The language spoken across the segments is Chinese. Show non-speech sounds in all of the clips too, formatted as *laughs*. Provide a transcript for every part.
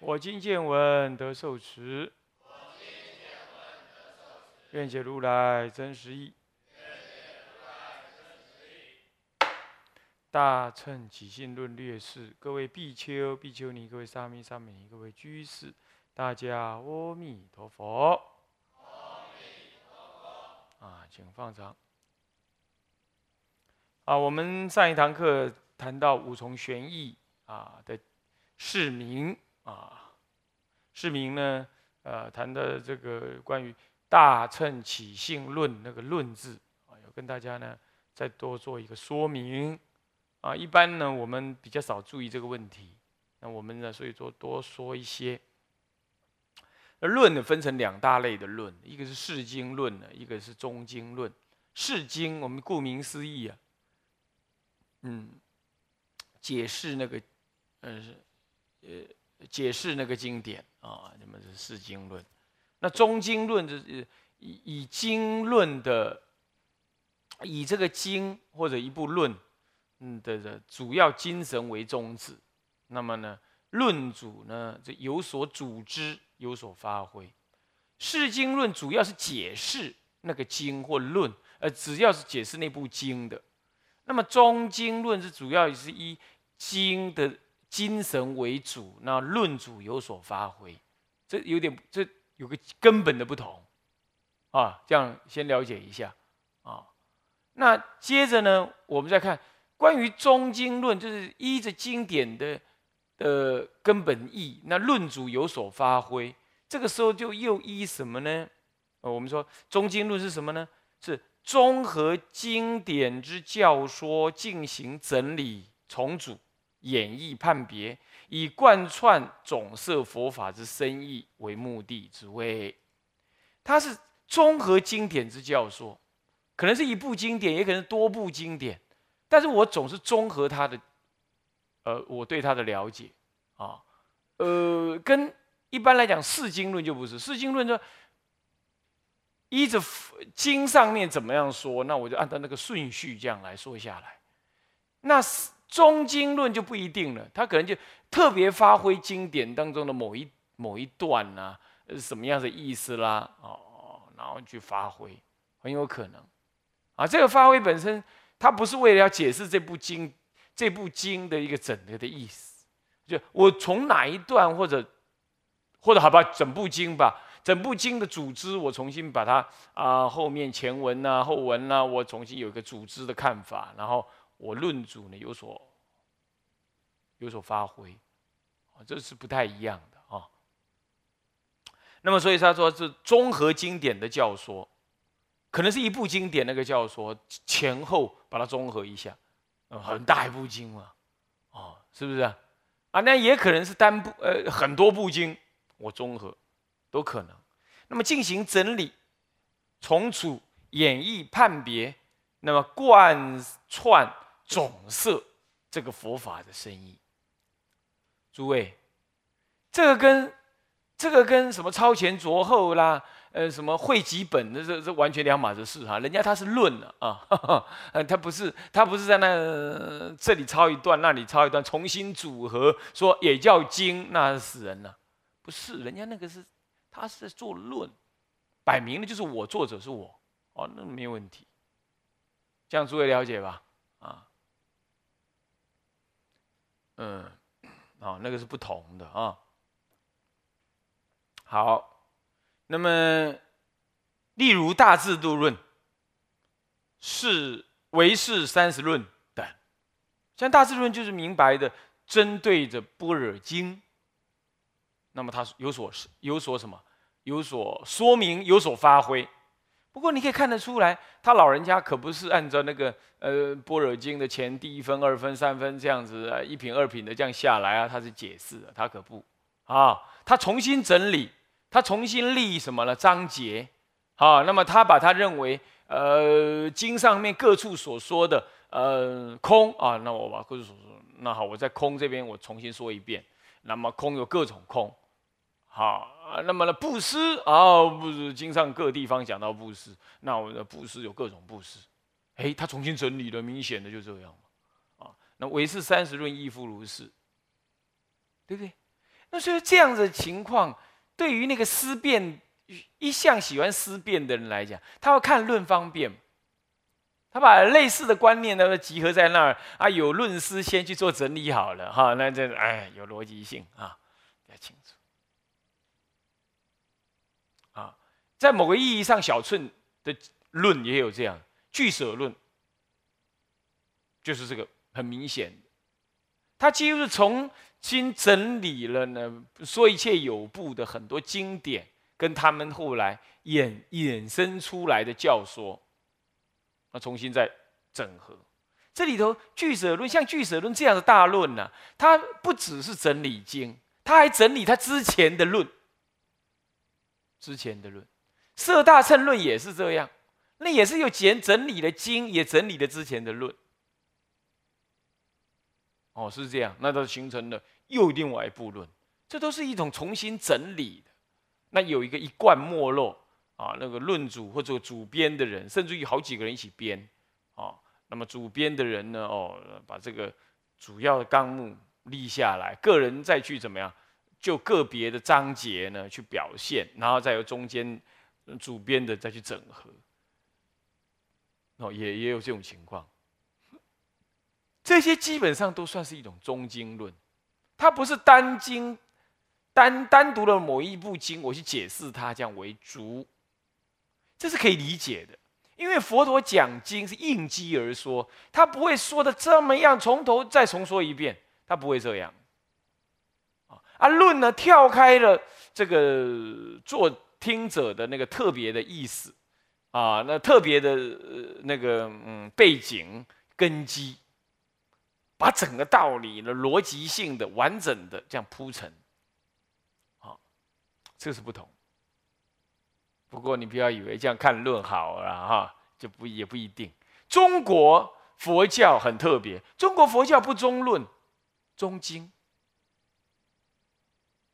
我今见闻得受持，愿解如来真实义。大乘起信论略释，各位比丘、比丘尼，各位沙弥、沙弥尼，各位居士，大家阿弥陀佛。啊，请放长。啊，我们上一堂课谈到五重玄义啊的释名。啊，释名呢？呃，谈的这个关于《大乘起信论》那个“论”字啊，要跟大家呢再多做一个说明。啊，一般呢我们比较少注意这个问题，那我们呢所以说多说一些。那论呢分成两大类的论，一个是释经论呢，一个是中经论。释经我们顾名思义啊，嗯，解释那个，呃，呃。解释那个经典啊，那么是释经论。那中经论就是以以经论的，以这个经或者一部论，嗯的的主要精神为宗旨。那么呢，论主呢就有所组织，有所发挥。释经论主要是解释那个经或论，呃，只要是解释那部经的。那么中经论是主要是以经的。精神为主，那论主有所发挥，这有点，这有个根本的不同，啊，这样先了解一下，啊，那接着呢，我们再看关于中经论，就是依着经典的的根本意，那论主有所发挥，这个时候就又依什么呢？呃，我们说中经论是什么呢？是综合经典之教说进行整理重组。演绎判别，以贯穿总摄佛法之深意为目的之谓。它是综合经典之教说，可能是一部经典，也可能多部经典，但是我总是综合它的，呃，我对它的了解啊，呃，跟一般来讲四经论就不是四经论，就依着经上面怎么样说，那我就按照那个顺序这样来说下来，那是。中经论就不一定了，他可能就特别发挥经典当中的某一某一段呐，什么样的意思啦，哦，然后去发挥，很有可能，啊，这个发挥本身，它不是为了要解释这部经这部经的一个整个的意思，就我从哪一段或者或者好吧，整部经吧，整部经的组织，我重新把它啊后面前文呐后文呐，我重新有一个组织的看法，然后。我论主呢有所有所发挥，啊，这是不太一样的啊。那么，所以他说是综合经典的教说，可能是一部经典那个教说前后把它综合一下，很大一部经嘛，哦，是不是啊？啊，那也可能是单部呃很多部经我综合都可能。那么进行整理、重组、演绎、判别，那么贯穿。总摄这个佛法的深意，诸位，这个跟这个跟什么超前着后啦，呃，什么汇集本的这这完全两码子事哈。人家他是论了啊，呃 *laughs* 他不是他不是在那这里抄一段，那里抄一段，重新组合说也叫经，那是死人了。不是，人家那个是他是在做论，摆明了就是我作者是我哦，那没有问题。这样诸位了解吧？啊。嗯，啊，那个是不同的啊。好，那么例如《大制度论》是《唯识三十论》等，像《大制论》就是明白的针对着《般若经》，那么它有所有所什么，有所说明，有所发挥。不过你可以看得出来，他老人家可不是按照那个呃《般若经》的前第一分、二分、三分这样子，一品、二品的这样下来啊，他是解释的，他可不啊，他重新整理，他重新立什么呢？章节啊，那么他把他认为呃经上面各处所说的呃空啊，那我把各处所说，那好，我在空这边我重新说一遍，那么空有各种空。好啊，那么呢，布施啊，不是经上各地方讲到布施，那我们的布施有各种布施，哎，他重新整理了，明显的就这样嘛，啊，那唯是三十论亦复如是，对不对？那所以这样的情况，对于那个思辨一向喜欢思辨的人来讲，他要看论方便，他把类似的观念呢集合在那儿啊，有论师先去做整理好了哈，那这哎有逻辑性啊，比较清楚。啊在某个意义上，小寸的论也有这样，俱舍论就是这个很明显，他几乎是重新整理了呢，说一切有部的很多经典，跟他们后来衍衍生出来的教说，那重新再整合。这里头俱舍论，像俱舍论这样的大论呢，它不只是整理经，他还整理他之前的论，之前的论。色大乘论也是这样，那也是有简整理的经，也整理了之前的论。哦，是这样，那都形成了又另外一部论，这都是一种重新整理的。那有一个一贯没落啊，那个论主或者主编的人，甚至于好几个人一起编啊。那么主编的人呢，哦，把这个主要的纲目立下来，个人再去怎么样，就个别的章节呢去表现，然后再由中间。主编的再去整合，哦，也也有这种情况。这些基本上都算是一种中经论，它不是单经单单独的某一部经，我去解释它这样为主，这是可以理解的。因为佛陀讲经是应机而说，他不会说的这么样，从头再重说一遍，他不会这样。啊，论呢跳开了这个做。听者的那个特别的意思，啊，那特别的那个嗯背景根基，把整个道理的逻辑性的完整的这样铺陈，好，这是不同。不过你不要以为这样看论好了哈，就不也不一定。中国佛教很特别，中国佛教不中论，中经，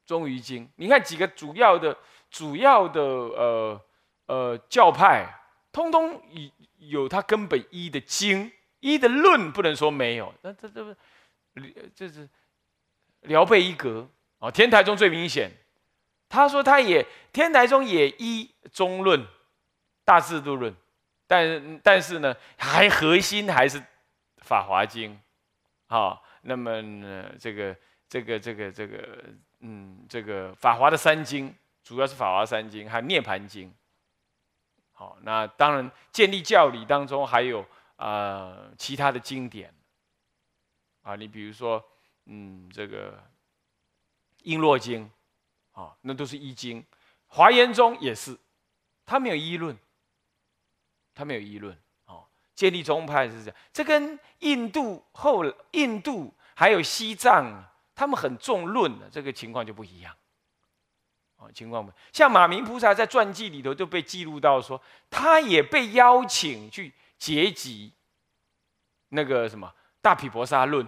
中于经。你看几个主要的。主要的呃呃教派，通通有有它根本一的经一的论，不能说没有。那这这不，这是辽贝一格啊，天台中最明显。他说他也天台中也一中论，大制度论，但但是呢，还核心还是法华经。好，那么呢，这个这个这个这个嗯，这个法华的三经。主要是《法华三经》还有《涅盘经》。好，那当然建立教理当中还有呃其他的经典啊，你比如说嗯这个《璎珞经》啊，那都是一经。华严中也是，他没有议论，他没有议论。哦，建立宗派是这样，这跟印度后印度还有西藏，他们很重论的这个情况就不一样。情况不像马明菩萨在传记里头都被记录到说，他也被邀请去结集那个什么大毗婆沙论。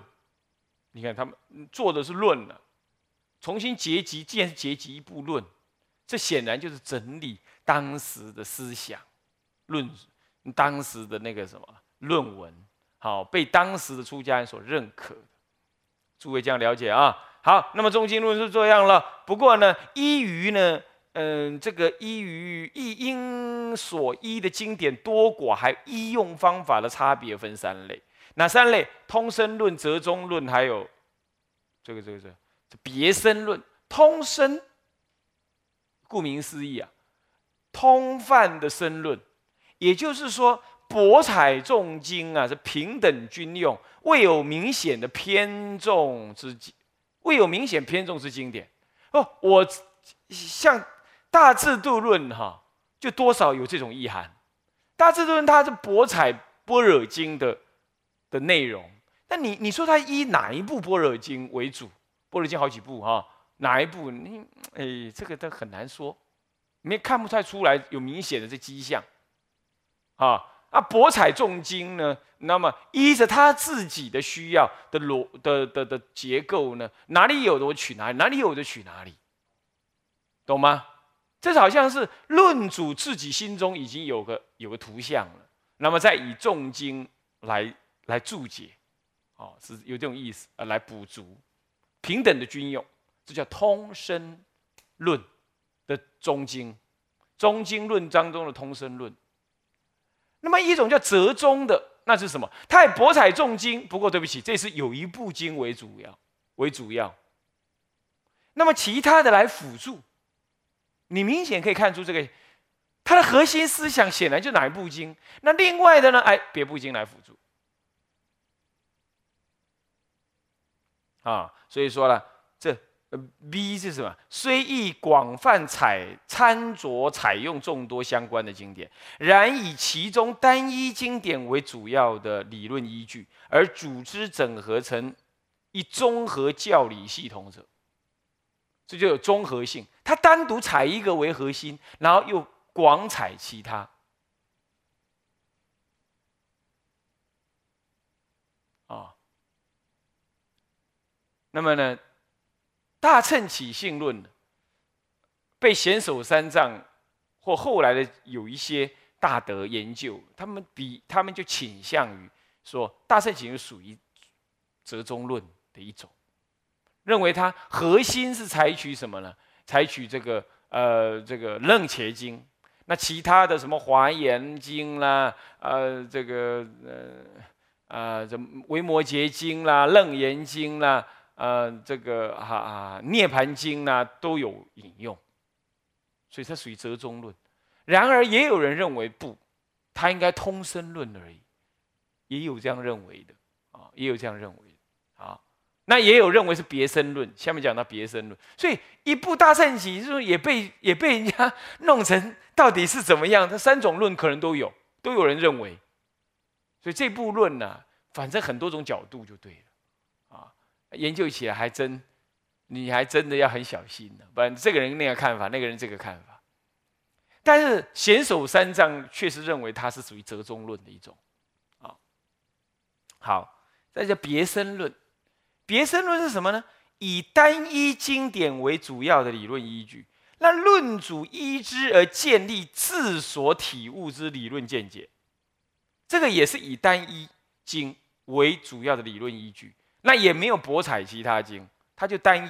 你看他们做的是论了，重新结集，既然是结集一部论，这显然就是整理当时的思想论，当时的那个什么论文，好被当时的出家人所认可。诸位这样了解啊？好，那么中经论是这样了。不过呢，依于呢，嗯，这个依于依因所依的经典多寡，还有医用方法的差别分三类。哪三类？通身论、折中论，还有这个这个这这别身论。通身，顾名思义啊，通泛的身论，也就是说，博采众经啊，是平等均用，未有明显的偏重之。未有明显偏重之经典哦，我像大制度论哈，就多少有这种意涵。大智度论它是博采般若经的的内容。那你你说它以哪一部般若经为主？般若经好几部哈，哪一部？你哎，这个都很难说，你也看不太出来有明显的这迹象。啊啊，博采众经呢？那么依着他自己的需要的逻的的的结构呢？哪里有的我取哪里，哪里有的取哪里，懂吗？这好像是论主自己心中已经有个有个图像了，那么再以众经来来注解，哦，是有这种意思啊，来补足平等的均用，这叫通身论的中经，中经论章中的通身论。那么一种叫折中的，那是什么？它也博采众经，不过对不起，这是有一部经为主要，为主要。那么其他的来辅助，你明显可以看出这个，它的核心思想显然就哪一部经。那另外的呢？哎，别部经来辅助。啊，所以说呢这。B 是什么？虽亦广泛采参酌采用众多相关的经典，然以其中单一经典为主要的理论依据，而组织整合成一综合教理系统者，这就有综合性。它单独采一个为核心，然后又广采其他。啊，那么呢？大乘起信论被贤首三藏或后来的有一些大德研究，他们比他们就倾向于说大乘起信属于折中论的一种，认为它核心是采取什么呢？采取这个呃这个楞伽经，那其他的什么华严经啦，呃这个呃啊这维摩诘经啦，楞严经啦。呃，这个哈啊，《涅盘经》呢都有引用，所以它属于折中论。然而，也有人认为不，它应该通身论而已，也有这样认为的啊，也有这样认为啊。那也有认为是别身论，下面讲到别身论，所以一部大圣集是也被也被人家 *laughs* 弄成到底是怎么样？这三种论可能都有，都有人认为。所以这部论呢，反正很多种角度就对了。研究起来还真，你还真的要很小心呢，不然这个人那个看法，那个人这个看法。但是显首三藏确实认为它是属于折中论的一种，啊，好，再叫别生论。别生论是什么呢？以单一经典为主要的理论依据，那论主依之而建立自所体悟之理论见解。这个也是以单一经为主要的理论依据。那也没有博采其他经，它就单一。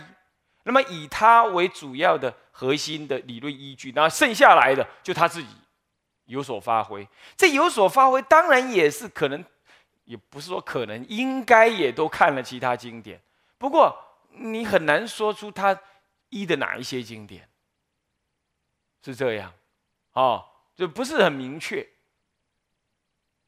那么以它为主要的核心的理论依据，然后剩下来的就他自己有所发挥。这有所发挥，当然也是可能，也不是说可能，应该也都看了其他经典。不过你很难说出他依的哪一些经典，是这样，哦，就不是很明确。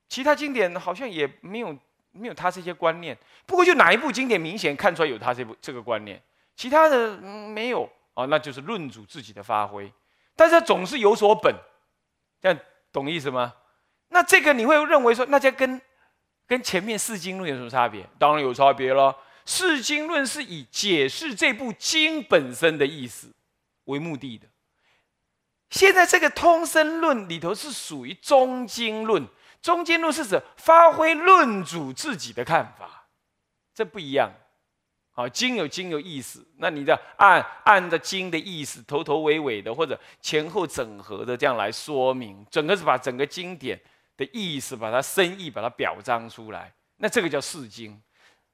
其他经典好像也没有。没有他这些观念，不过就哪一部经典明显看出来有他这部这个观念，其他的没有啊，那就是论主自己的发挥，但是总是有所本，这样懂意思吗？那这个你会认为说，那这跟跟前面四经论有什么差别？当然有差别了。四经论是以解释这部经本身的意思为目的的，现在这个通身论里头是属于中经论。中间路是指发挥论主自己的看法，这不一样。好，经有经有意思，那你的按按着经的意思，头头尾尾的或者前后整合的这样来说明，整个是把整个经典的意思，把它深意把它表彰出来，那这个叫释经。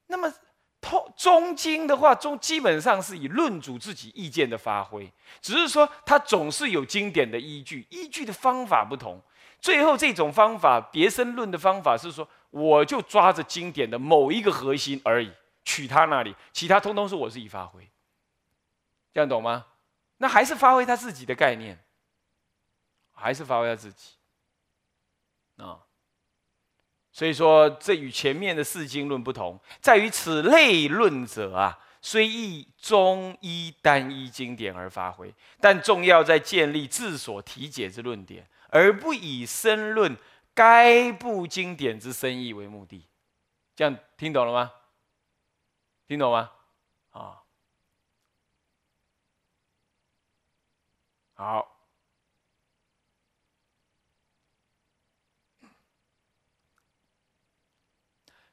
那么通中经的话，中基本上是以论主自己意见的发挥，只是说它总是有经典的依据，依据的方法不同。最后这种方法，别生论的方法是说，我就抓着经典的某一个核心而已，取他那里，其他通通是我自己发挥。这样懂吗？那还是发挥他自己的概念，还是发挥他自己啊。所以说，这与前面的四经论不同，在于此类论者啊，虽以中医单一经典而发挥，但重要在建立自所体解之论点。而不以申论该部经典之深意为目的。这样听懂了吗？听懂吗？啊，好。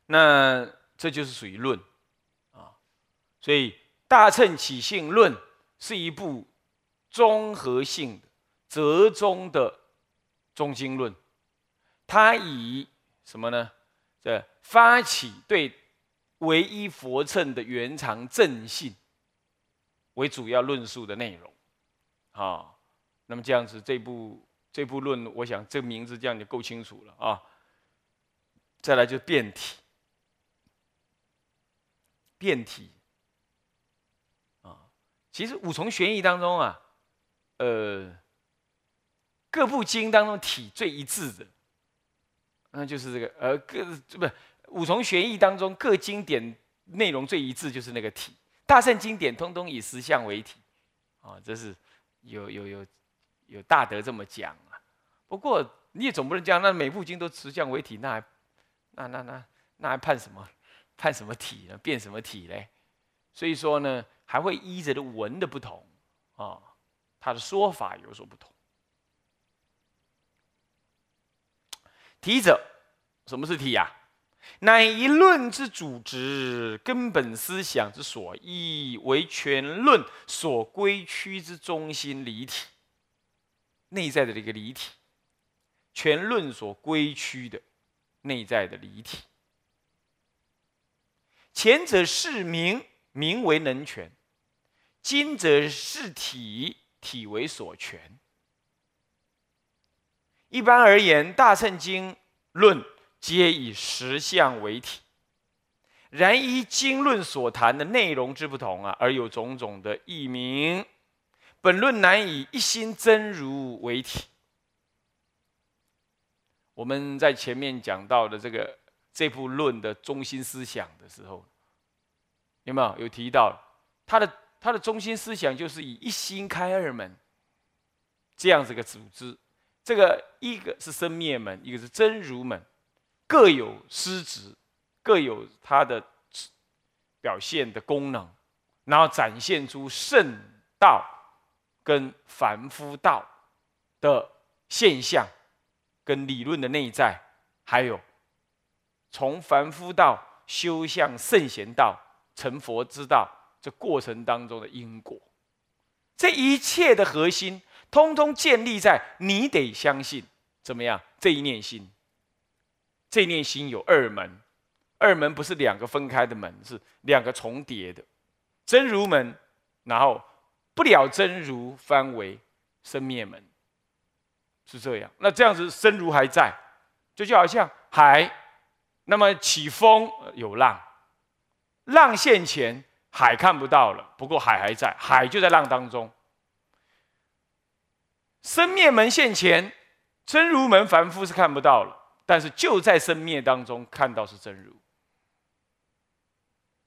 那这就是属于论啊，所以《大乘起信论》是一部综合性的、折中的中经论。它以什么呢？这发起对唯一佛乘的圆常正信为主要论述的内容啊。那么这样子，这部这部论，我想这名字这样就够清楚了啊。再来就辩体。辩体啊，其实五重玄义当中啊，呃，各部经当中体最一致的，那就是这个呃各不是五重玄义当中各经典内容最一致就是那个体，大圣经典通通以实相为体啊，这是有有有有大德这么讲啊。不过你也总不能讲那每部经都实相为体，那还那那那那还判什么？判什么体呢？变什么体嘞？所以说呢，还会依着的文的不同啊，他的说法有所不同。体者，什么是体呀？乃一论之主旨，根本思想之所依，为全论所归趋之中心离体，内在的这个离体，全论所归趋的内在的离体。前者是名，名为能权；今者是体，体为所权。一般而言，《大乘经》论皆以实相为体，然依经论所谈的内容之不同啊，而有种种的异名。本论难以一心真如为体。我们在前面讲到的这个。这部论的中心思想的时候，有没有有提到他的他的中心思想就是以一心开二门这样子个组织，这个一个是生灭门，一个是真如门，各有师职，各有它的表现的功能，然后展现出圣道跟凡夫道的现象跟理论的内在，还有。从凡夫道修向圣贤道、成佛之道，这过程当中的因果，这一切的核心，通通建立在你得相信怎么样？这一念心，这一念心有二门，二门不是两个分开的门，是两个重叠的真如门，然后不了真如翻为生灭门，是这样。那这样子真如还在，就就好像海。那么起风有浪，浪现前，海看不到了。不过海还在，海就在浪当中。生灭门现前，真如门凡夫是看不到了，但是就在生灭当中看到是真如。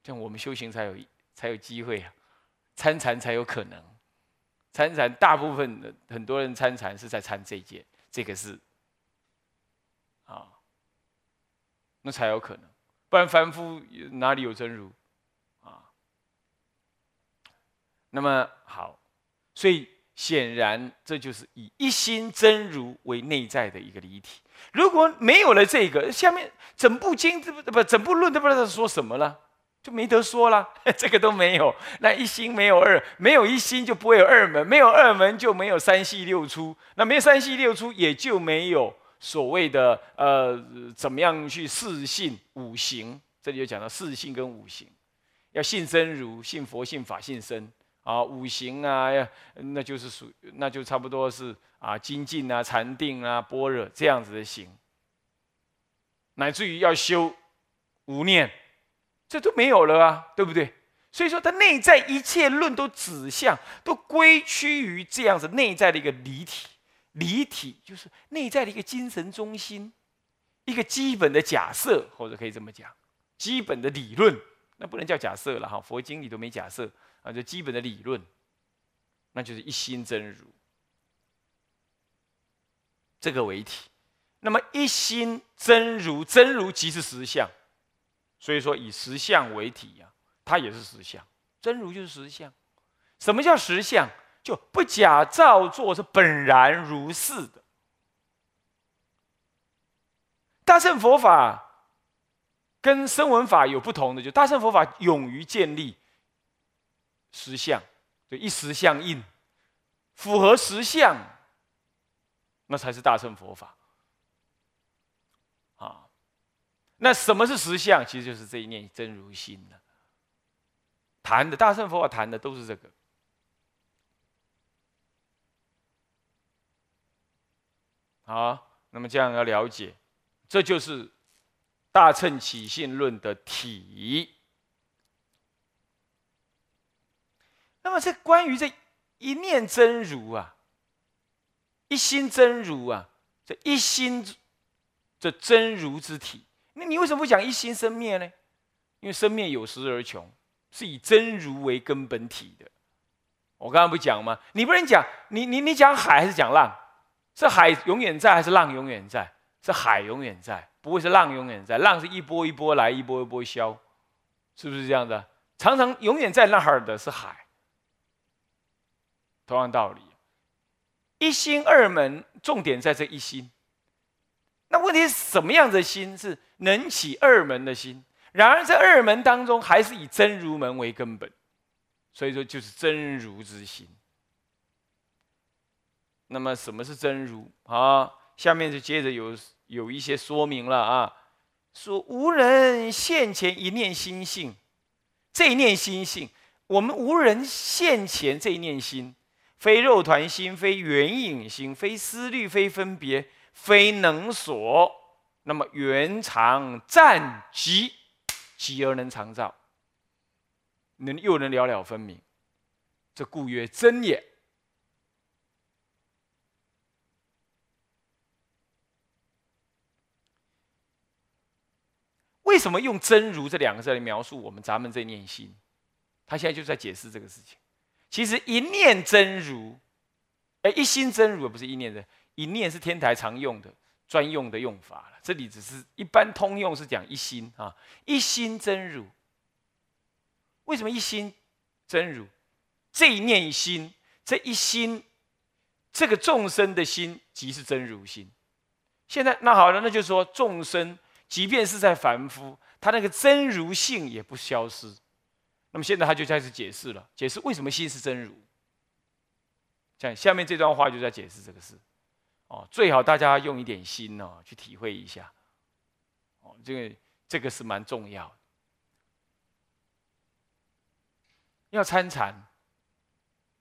这样我们修行才有才有机会啊，参禅才有可能。参禅大部分的很多人参禅是在参这件，这个是啊。那才有可能，不然凡夫哪里有真如啊？那么好，所以显然这就是以一心真如为内在的一个离体。如果没有了这个，下面整部经不不整部论都不知道说什么了，就没得说了。*laughs* 这个都没有，那一心没有二，没有一心就不会有二门，没有二门就没有三系六出，那没有三系六出也就没有。所谓的呃，怎么样去四信五行？这里就讲到四信跟五行，要信真如、信佛、信法、信身啊。五行啊，那就是属，那就差不多是啊，精进啊、禅定啊、般若这样子的行，乃至于要修无念，这都没有了啊，对不对？所以说，它内在一切论都指向，都归趋于这样子内在的一个离体。离体就是内在的一个精神中心，一个基本的假设，或者可以这么讲，基本的理论，那不能叫假设了哈。佛经里都没假设啊，就基本的理论，那就是一心真如，这个为体。那么一心真如，真如即是实相，所以说以实相为体呀，它也是实相，真如就是实相。什么叫实相？就不假造作，是本然如是的。大乘佛法跟声闻法有不同的，就大乘佛法勇于建立实相，就一实相应，符合实相，那才是大乘佛法。啊，那什么是实相？其实就是这一念真如心了。谈的大乘佛法谈的都是这个。好，那么这样要了解。这就是大乘起信论的体。那么，这关于这一念真如啊，一心真如啊，这一心这真如之体，那你为什么不讲一心生灭呢？因为生灭有时而穷，是以真如为根本体的。我刚刚不讲吗？你不能讲，你你你讲海还是讲浪？是海永远在还是浪永远在？是海永远在，不会是浪永远在。浪是一波一波来，一波一波消，是不是这样的？常常永远在那儿的是海。同样道理，一心二门，重点在这一心。那问题是什么样的心是能起二门的心？然而在二门当中，还是以真如门为根本，所以说就是真如之心。那么什么是真如啊？下面就接着有。有一些说明了啊，说无人现前一念心性，这一念心性，我们无人现前这一念心，非肉团心，非缘影心，非思虑，非分别，非能所，那么原常暂即，即而能常照，能又能了了分明，这故曰真也。为什么用“真如”这两个字来描述我们咱们这念心？他现在就在解释这个事情。其实一念真如，哎，一心真如不是一念的，一念是天台常用的专用的用法了。这里只是一般通用是讲一心啊，一心真如。为什么一心真如？这一念心，这一心，这个众生的心即是真如心。现在那好了，那就是说众生。即便是在凡夫，他那个真如性也不消失。那么现在他就开始解释了，解释为什么心是真如。讲下面这段话就在解释这个事。哦，最好大家用一点心哦，去体会一下。哦，这个这个是蛮重要的。要参禅，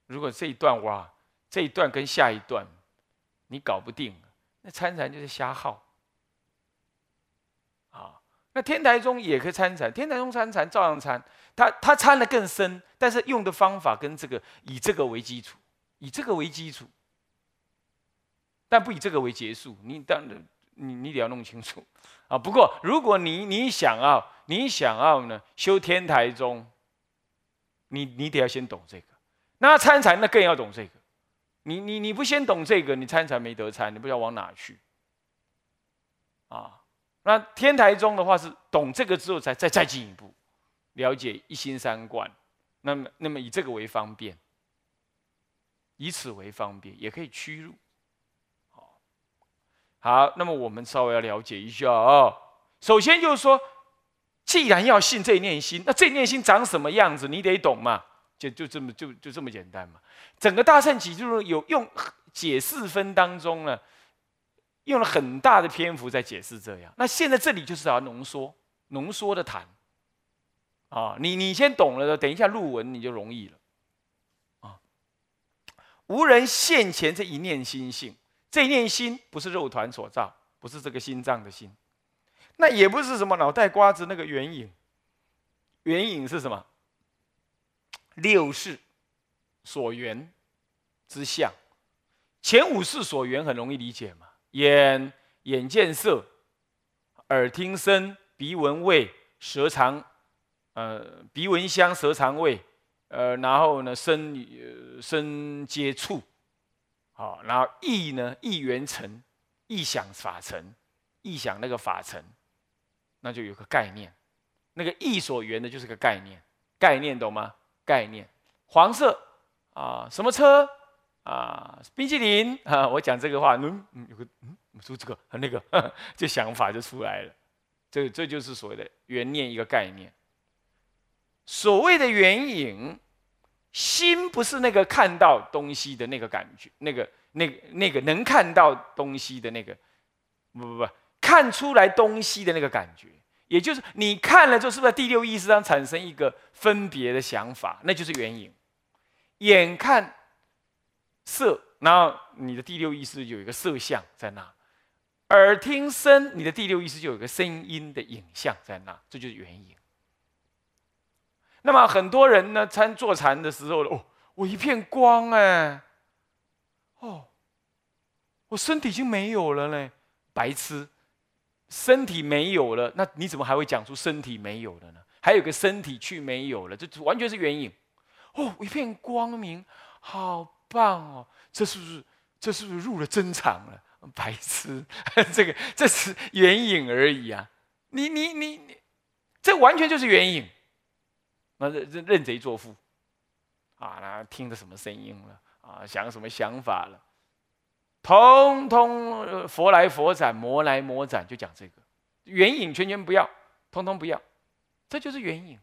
如果这一段哇，这一段跟下一段你搞不定，那参禅就是瞎耗。那天台宗也可以参禅，天台宗参禅照样参，他他参的更深，但是用的方法跟这个以这个为基础，以这个为基础，但不以这个为结束。你当然你你得要弄清楚啊。不过如果你你想要你想要呢修天台宗，你你得要先懂这个。那参禅那更要懂这个。你你你不先懂这个，你参禅没得参，你不知道往哪去啊。那天台宗的话是懂这个之后，才再再进一步了解一心三观，那么那么以这个为方便，以此为方便，也可以屈入。好，好，那么我们稍微要了解一下啊。首先就是说，既然要信这一念心，那这一念心长什么样子，你得懂嘛，就就这么就就这么简单嘛。整个大圣起就是有用解释分当中呢。用了很大的篇幅在解释这样，那现在这里就是要浓缩、浓缩的谈，啊，你你先懂了，等一下入文你就容易了，啊，无人现前这一念心性，这一念心不是肉团所造，不是这个心脏的心，那也不是什么脑袋瓜子那个圆影，圆影是什么？六世所缘之相，前五世所缘很容易理解嘛。眼眼见色，耳听声，鼻闻味，舌尝，呃，鼻闻香，舌尝味，呃，然后呢，身身接触，好，然后意呢，意缘成，意想法成，意想那个法成，那就有个概念，那个意所缘的就是个概念，概念懂吗？概念，黄色啊，什么车？啊，冰淇淋 *laughs* 啊，我讲这个话，嗯，有个嗯，说这个和那个，*laughs* 这想法就出来了，这这就是所谓的原念一个概念。所谓的缘影，心不是那个看到东西的那个感觉，那个、那、那个能看到东西的那个，不不不，看出来东西的那个感觉，也就是你看了之后，是不是第六意识上产生一个分别的想法？那就是缘影。眼看色，然后你的第六意识有一个色相在那；耳听声，你的第六意识就有一个声音的影像在那，这就是原影。那么很多人呢，参坐禅的时候，哦，我一片光哎，哦，我身体已经没有了嘞，白痴，身体没有了，那你怎么还会讲出身体没有了呢？还有个身体去没有了，这完全是原因。哦，一片光明，好棒哦，这是不是这是不是入了真场了？白痴，*laughs* 这个这是原影而已啊，你你你你，这完全就是原影。那认认认贼作父，啊，那听着什么声音了？啊，想什么想法了？通通佛来佛斩，魔来魔斩，就讲这个，缘影全全不要，通通不要，这就是缘影。